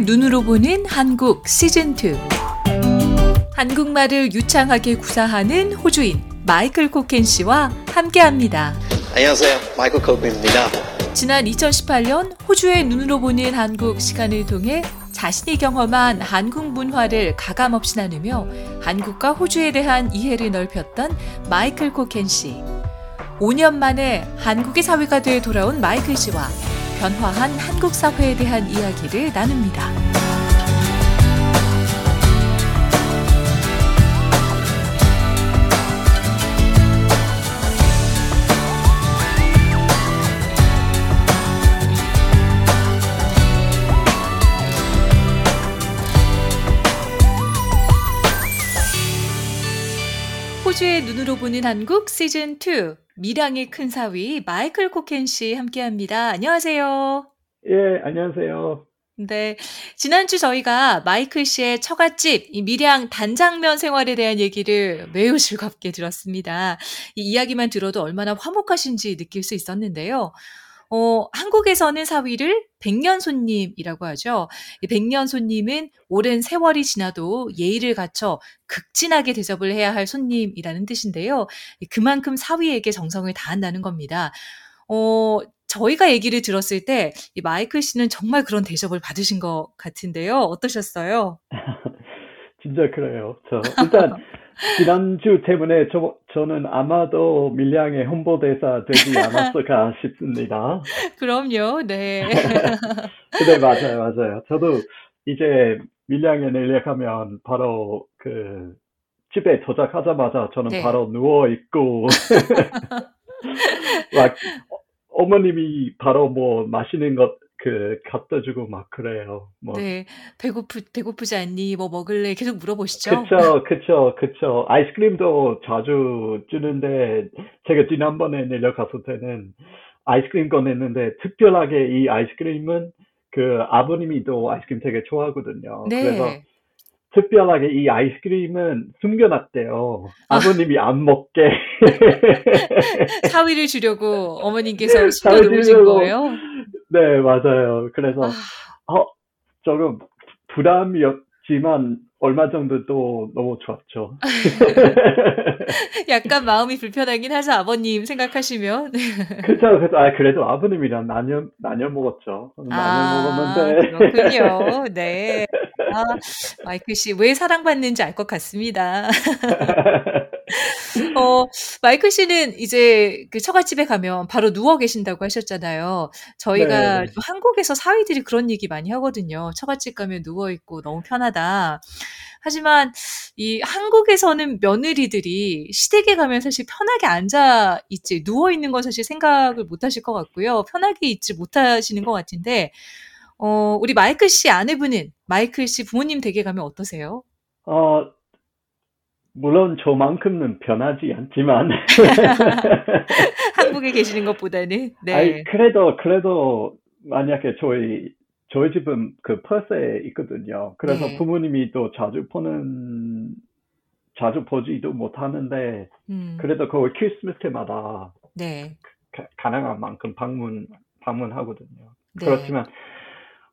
눈으로 보는 한국 시즌2. 한국말을 유창하게 구사하는 호주인 마이클 코켄 씨와 함께 합니다. 안녕하세요. 마이클 코크입니다. 지난 2018년 호주의 눈으로 보는 한국 시간을 통해 자신이 경험한 한국 문화를 가감없이 나누며 한국과 호주에 대한 이해를 넓혔던 마이클 코켄 씨. 5년 만에 한국의 사회가 돼 돌아온 마이클 씨와 변화한 한국 사회에 대한 이야기를 나눕니다. 호주의 눈으로 보는 한국 시즌 2 미량의 큰 사위 마이클 코켄 씨 함께합니다. 안녕하세요. 예, 안녕하세요. 네, 지난주 저희가 마이클 씨의 처갓집 이 밀양 단장면 생활에 대한 얘기를 매우 즐겁게 들었습니다. 이 이야기만 들어도 얼마나 화목하신지 느낄 수 있었는데요. 어, 한국에서는 사위를 백년 손님이라고 하죠. 이 백년 손님은 오랜 세월이 지나도 예의를 갖춰 극진하게 대접을 해야 할 손님이라는 뜻인데요. 그만큼 사위에게 정성을 다한다는 겁니다. 어, 저희가 얘기를 들었을 때 이 마이클 씨는 정말 그런 대접을 받으신 것 같은데요. 어떠셨어요? 진짜 그래요. 저 일단 지난주 때문에 저, 저는 아마도 밀양의 홍보대사 되지 않았을까 싶습니다. 그럼요. 네. 네, 맞아요, 맞아요. 저도 이제 밀양에 내려가면 바로 그 집에 도착하자마자 저는 네. 바로 누워 있고 막 어머님이 바로 뭐 마시는 것 그 갖다 주고 막 그래요. 뭐 네. 배고프, 배고프지 않니? 뭐 먹을래? 계속 물어보시죠? 그쵸, 그쵸, 그쵸. 아이스크림도 자주 주는데, 제가 지난번에 내려갔을 때는 아이스크림 꺼냈는데, 특별하게 이 아이스크림은 그 아버님이 또 아이스크림 되게 좋아하거든요. 그래서 네. 특별하게 이 아이스크림은 숨겨놨대요. 아버님이 안 먹게. 사위를 주려고 어머님께서 사위 숨겨 놓으신 주려고. 거예요? 네, 맞아요. 그래서, 아, 어, 조금 부담이었지만, 얼마 정도 또 너무 좋았죠. 약간 마음이 불편하긴 하죠, 아버님 생각하시면. 네. 그쵸, 그쵸. 아, 그래도 아버님이랑 나뉘어, 나뉘어 먹었죠. 나뉘어 아, 먹었는데. 그렇군요. 네. 아, 마이클 씨, 왜 사랑받는지 알 것 같습니다. 어, 마이클 씨는 이제 그 처갓집에 가면 바로 누워 계신다고 하셨잖아요. 저희가 네. 좀 한국에서 사위들이 그런 얘기 많이 하거든요. 처갓집 가면 누워 있고 너무 편하다. 하지만 이 한국에서는 며느리들이 시댁에 가면 사실 편하게 앉아 있지, 누워 있는 건 사실 생각을 못 하실 것 같고요. 편하게 있지 못하시는 것 같은데, 어, 우리 마이클 씨 아내분은 마이클 씨 부모님 댁에 가면 어떠세요? 어, 물론 저만큼은 변하지 않지만. 한국에 계시는 것보다는, 네. 아니, 그래도, 그래도, 만약에 저희, 저희 집은 그 퍼스에 있거든요. 그래서 네. 부모님이 또 자주 보는, 자주 보지도 못하는데, 음, 그래도 거의 크리스마스 때마다 네. 가, 가능한 만큼 방문, 방문하거든요. 네. 그렇지만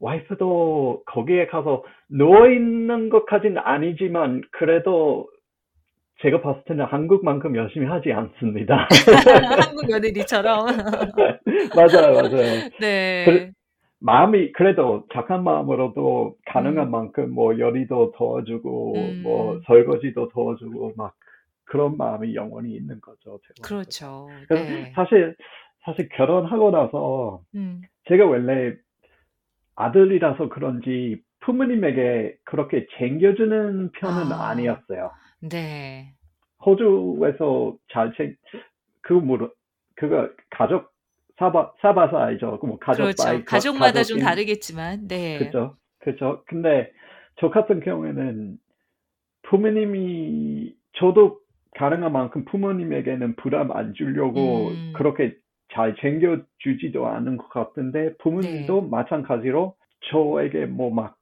와이프도 거기에 가서 누워 있는 것까지는 아니지만 그래도 제가 봤을 때는 한국만큼 열심히 하지 않습니다. 한국 며느리처럼. 맞아요, 맞아요. 네. 그래- 마음이 그래도 착한 마음으로도 가능한 음. 만큼 뭐 요리도 도와주고 음. 뭐 설거지도 도와주고 막 그런 마음이 영원히 있는 거죠. 그렇죠. 네. 사실 사실 결혼하고 나서 음, 제가 원래 아들이라서 그런지 부모님에게 그렇게 챙겨주는 편은 아. 아니었어요. 네. 호주에서 잘 챙, 그, 뭐, 그거, 가족, 사바, 사바사 알죠? 그뭐 가족 그렇죠. 가- 가족마다 좀 가족인- 다르겠지만, 네. 그죠? 그죠? 근데 저 같은 경우에는 부모님이, 저도 가능한 만큼 부모님에게는 부담 안 주려고 음. 그렇게 잘 챙겨주지도 않은 것 같은데 부모님도 네. 마찬가지로 저에게 뭐 막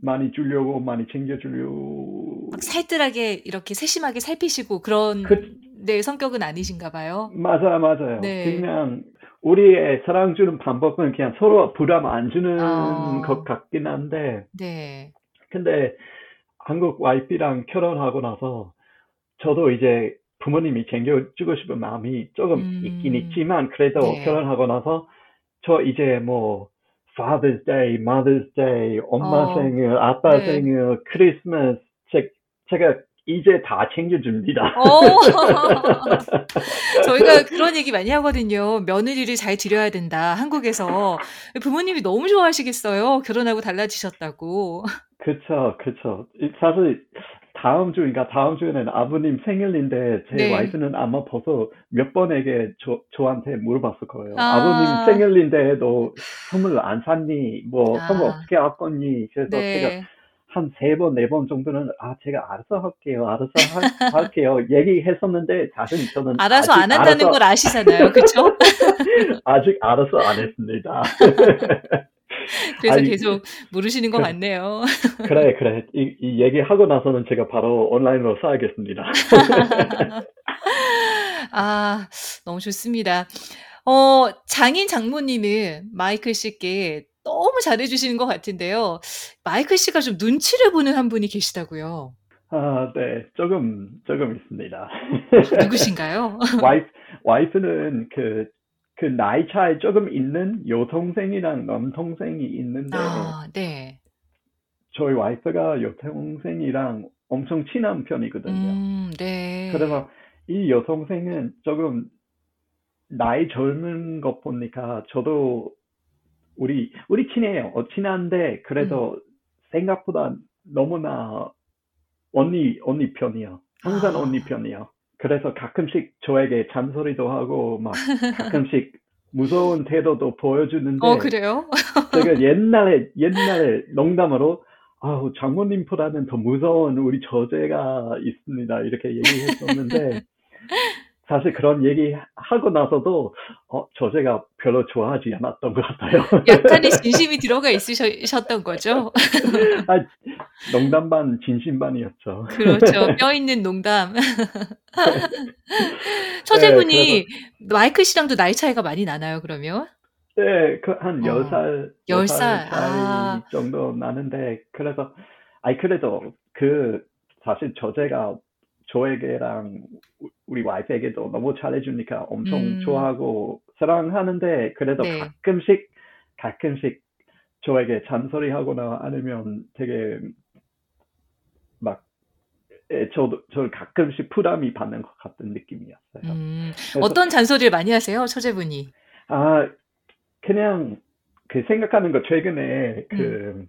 많이 주려고 많이 챙겨주려고 막 살뜰하게 이렇게 세심하게 살피시고 그런 그- 네, 성격은 아니신가 봐요. 맞아요, 맞아요. 네. 그냥 우리의 사랑 주는 방법은 그냥 서로 부담 안 주는 어. 것 같긴 한데, 네. 근데 한국 와이프랑 결혼하고 나서 저도 이제 부모님이 챙겨주고 싶은 마음이 조금 음. 있긴 있지만 그래도 네. 결혼하고 나서 저 이제 뭐 Father's Day, Mother's Day, 엄마 어. 생일, 아빠 네. 생일, 크리스마스 제, 제가 이제 다 챙겨줍니다. 어. 저희가 그런 얘기 많이 하거든요. 며느리를 잘 드려야 된다. 한국에서 부모님이 너무 좋아하시겠어요. 결혼하고 달라지셨다고. 그쵸, 그쵸. 이- 사실 다음 주인가 다음 주에는 아버님 생일인데 제 네. 와이프는 아마 벌써 몇 번에게 저, 저한테 물어봤을 거예요. 아. 아버님 생일인데 너 선물 안 샀니? 뭐 선물 아. 어떻게 할 거니? 그래서 제가 네. 한세 번, 네 번 정도는 아 제가 알아서 할게요. 알아서 할, 할게요. 얘기했었는데 사실 저는 알아서 안 한다는 알아서- 걸 아시잖아요. 그쵸? 아직 알아서 안 했습니다. 그래서 아니, 계속 물으시는 것 그- 같네요. 그래, 그래. 이, 이 얘기하고 나서는 제가 바로 온라인으로 사야겠습니다. 아, 너무 좋습니다. 어, 장인 장모님은 마이클 씨께 너무 잘해주시는 것 같은데요. 마이클 씨가 좀 눈치를 보는 한 분이 계시다고요. 아, 네. 조금, 조금 있습니다. 누구신가요? 와이프, 와이프는 그, 그 나이 차이 조금 있는 여동생이랑 남동생이 있는데, 아, 네. 저희 와이프가 여동생이랑 엄청 친한 편이거든요. 음, 네. 그래서 이 여동생은 조금 나이 젊은 것 보니까 저도 우리, 우리 친해요. 어, 친한데, 그래도 음. 생각보다 너무나 언니, 언니 편이요. 항상 아. 언니 편이요. 그래서 가끔씩 저에게 잔소리도 하고, 막 가끔씩 무서운 태도도 보여주는데, 어, 그래요? 제가 옛날에, 옛날에 농담으로, 아우, 장모님보다는 더 무서운 우리 저제가 있습니다. 이렇게 얘기했었는데, 사실 그런 얘기 하고 나서도, 어, 저제가 별로 좋아하지 않았던 것 같아요. 약간의 진심이 들어가 있으셨던 거죠? 아, 농담 반, 진심 반이었죠. 그렇죠. 뼈 있는 농담. 처제분이 마이클 씨랑도 나이 차이가 많이 나나요, 그러면? 네, 그, 한 어, 10살, 열 10살 살, 차이 아. 정도 나는데, 그래서, 아니, 그래도, 그, 사실 저제가 저에게랑 우- 우리 와이프에게도 너무 잘해주니까 엄청 음. 좋아하고 사랑하는데, 그래도 네. 가끔씩, 가끔씩 저에게 잔소리하거나 아니면 되게, 막, 예, 저도, 저 가끔씩 부담이 받는 것 같은 느낌이었어요. 음, 어떤 잔소리를 많이 하세요, 처제분이? 아, 그냥 그 생각하는 거 최근에 그 음.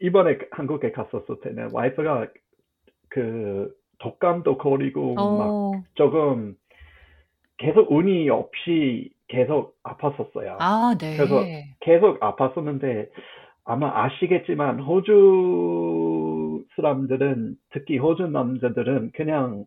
이번에 한국에 갔었을 때는 와이프가 그 독감도 걸리고 막 어, 조금 계속 운이 없이 계속 아팠었어요. 아, 네. 그래서 계속 아팠었는데 아마 아시겠지만 호주 사람들은 특히 호주 남자들은 그냥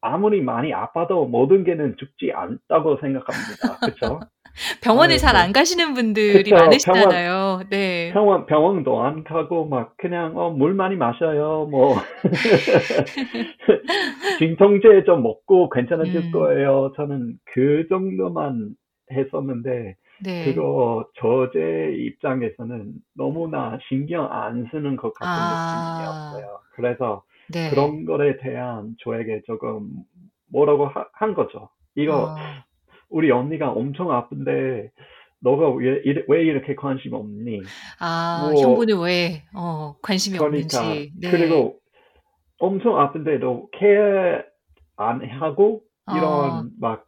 아무리 많이 아파도 모든 게는 죽지 않다고 생각합니다. 그렇죠? 병원에 아유, 잘 뭐. 안 가시는 분들이 그쵸, 많으시잖아요. 네. 병원 병원도 안 가고 막 그냥 어, 물 많이 마셔요. 뭐 진통제 좀 먹고 괜찮아질 음. 거예요. 저는 그 정도만 했었는데 네. 그거 저제 입장에서는 너무나 신경 안 쓰는 것 같은 아. 느낌이었어요. 그래서 네. 그런 거에 대한 저에게 조금 뭐라고 하- 한 거죠. 이거 어, 우리 언니가 엄청 아픈데 너가 왜, 왜 이렇게 관심 없니? 아, 뭐- 형부는 왜, 어, 관심이 그러니까 없는지. 네. 그리고 엄청 아픈데도 케어 안 하고 이런 어. 막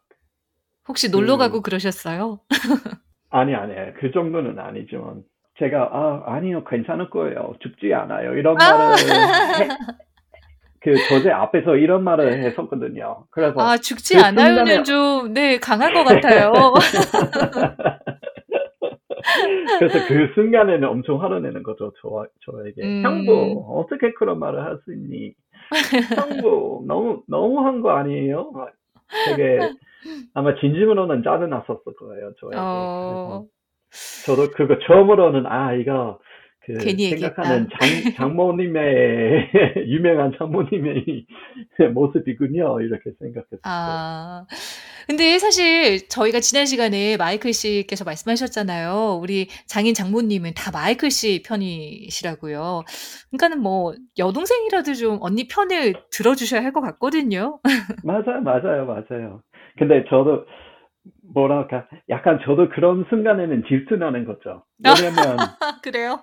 혹시 놀러 그- 가고 그러셨어요? 아니 아니 그 정도는 아니지만 제가 아 아니요 괜찮을 거예요 죽지 않아요 이런 말을 해, 그 저제 앞에서 이런 말을 했었거든요. 그래서 아, 죽지 그 않아요는 순간에- 좀, 네, 강한 것 같아요. 그래서 그 순간에는 엄청 화를 내는 거죠, 저, 저에게. 음. 형부, 어떻게 그런 말을 할 수 있니? 형부, 너무, 너무 한 거 아니에요? 막 되게, 아마 진심으로는 짜증 났었을 거예요, 저에게. 어, 저도 그거 처음으로는, 아, 이거, 그 괜히 생각하는 장, 장모님의 유명한 장모님의 모습이군요. 이렇게 생각했어요. 아, 근데 사실 저희가 지난 시간에 마이클 씨께서 말씀하셨잖아요. 우리 장인 장모님은 다 마이클 씨 편이시라고요. 그러니까는 뭐 여동생이라도 좀 언니 편을 들어주셔야 할 것 같거든요. 맞아요, 맞아요, 맞아요. 근데 저도 뭐랄까 약간 저도 그런 순간에는 질투나는 거죠. 왜냐면 그래요?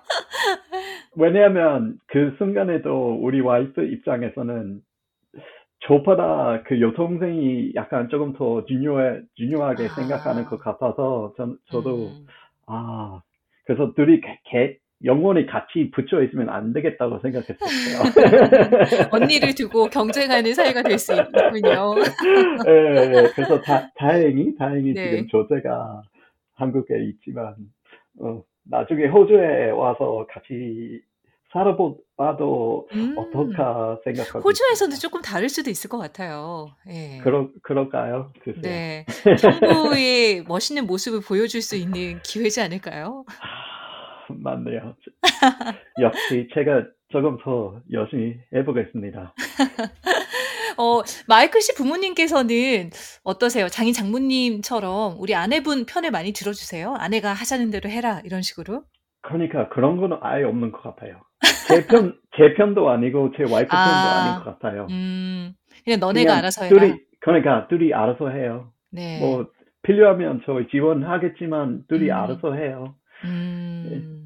왜냐하면 그 순간에도 우리 와이프 입장에서는 저보다 그 여동생이 약간 조금 더 중요해 중요하게 아. 생각하는 것 같아서 전 저도 음. 아 그래서 둘이 개, 개- 영원히 같이 붙여 있으면 안 되겠다고 생각했었어요. 언니를 두고 경쟁하는 사이가 될 수 있군요. 예, 예, 그래서 다, 다행히 다행히 네. 지금 조제가 한국에 있지만 어, 나중에 호주에 와서 같이 살아봐도 음. 어떨까 생각하고 호주에서는 조금 다를 수도 있을 것 같아요. 예. 그러, 그럴까요? 글쎄요. 네. 형부의 멋있는 모습을 보여줄 수 있는 기회지 않을까요? 아, 맞네요. 역시 제가 조금 더 열심히 해보겠습니다. 어, 마이클 씨 부모님께서는 어떠세요? 장인 장모님처럼 우리 아내분 편을 많이 들어주세요? 아내가 하자는 대로 해라, 이런 식으로? 그러니까 그런 거는 아예 없는 것 같아요. 제 편, 제 편도 아니고 제 와이프 편도 아. 아닌 것 같아요. 음, 그냥 너네가 그냥 알아서 해라. 둘이, 그러니까 둘이 알아서 해요. 네. 뭐 필요하면 저희 지원하겠지만 둘이 음. 알아서 해요. 음,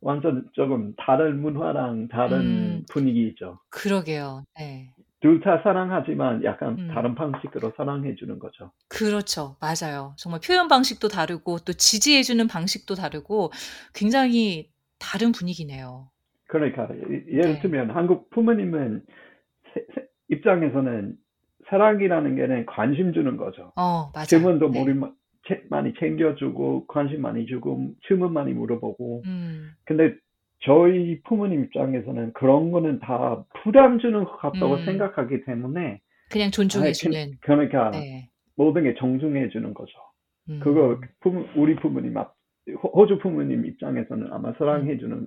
완전 조금 다른 문화랑 다른 음. 분위기죠. 그러게요. 네. 둘다 사랑하지만 약간 음. 다른 방식으로 사랑해 주는 거죠. 그렇죠. 맞아요. 정말 표현 방식도 다르고 또 지지해 주는 방식도 다르고 굉장히 다른 분위기네요. 그러니까 이- 예를 네. 들면 한국 부모님은 입장에서는 사랑이라는 게는 관심 주는 거죠. 어, 맞아요. 질문도 네. 채- 많이 챙겨주고 관심 많이 주고 질문 많이 물어보고 음, 근데 저희 부모님 입장에서는 그런 거는 다 부담 주는 것 같다고 음. 생각하기 때문에 그냥 아예 존중해 주는. 그, 러니까 네. 모든 게 정중해 주는 거죠. 음. 그거 부모, 우리 부모님 앞 호주 부모님 입장에서는 아마 사랑해 주는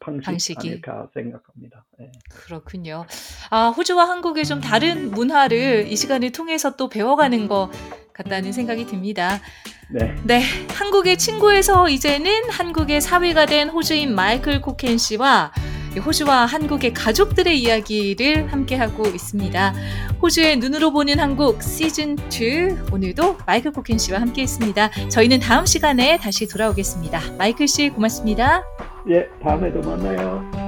방식 방식 이. 아닐까 생각합니다. 네. 그렇군요. 아, 호주와 한국의 좀 다른 문화를 이 시간을 통해서 또 배워가는 것 같다는 생각이 듭니다. 네. 네, 한국의 친구에서 이제는 한국의 사위가 된 호주인 마이클 코켄 씨와 이 호주와 한국의 가족들의 이야기를 함께하고 있습니다. 호주의 눈으로 보는 한국 시즌 2 오늘도 마이클 코켄 씨와 함께했습니다. 저희는 다음 시간에 다시 돌아오겠습니다. 마이클 씨 고맙습니다. 예, 다음에도 만나요.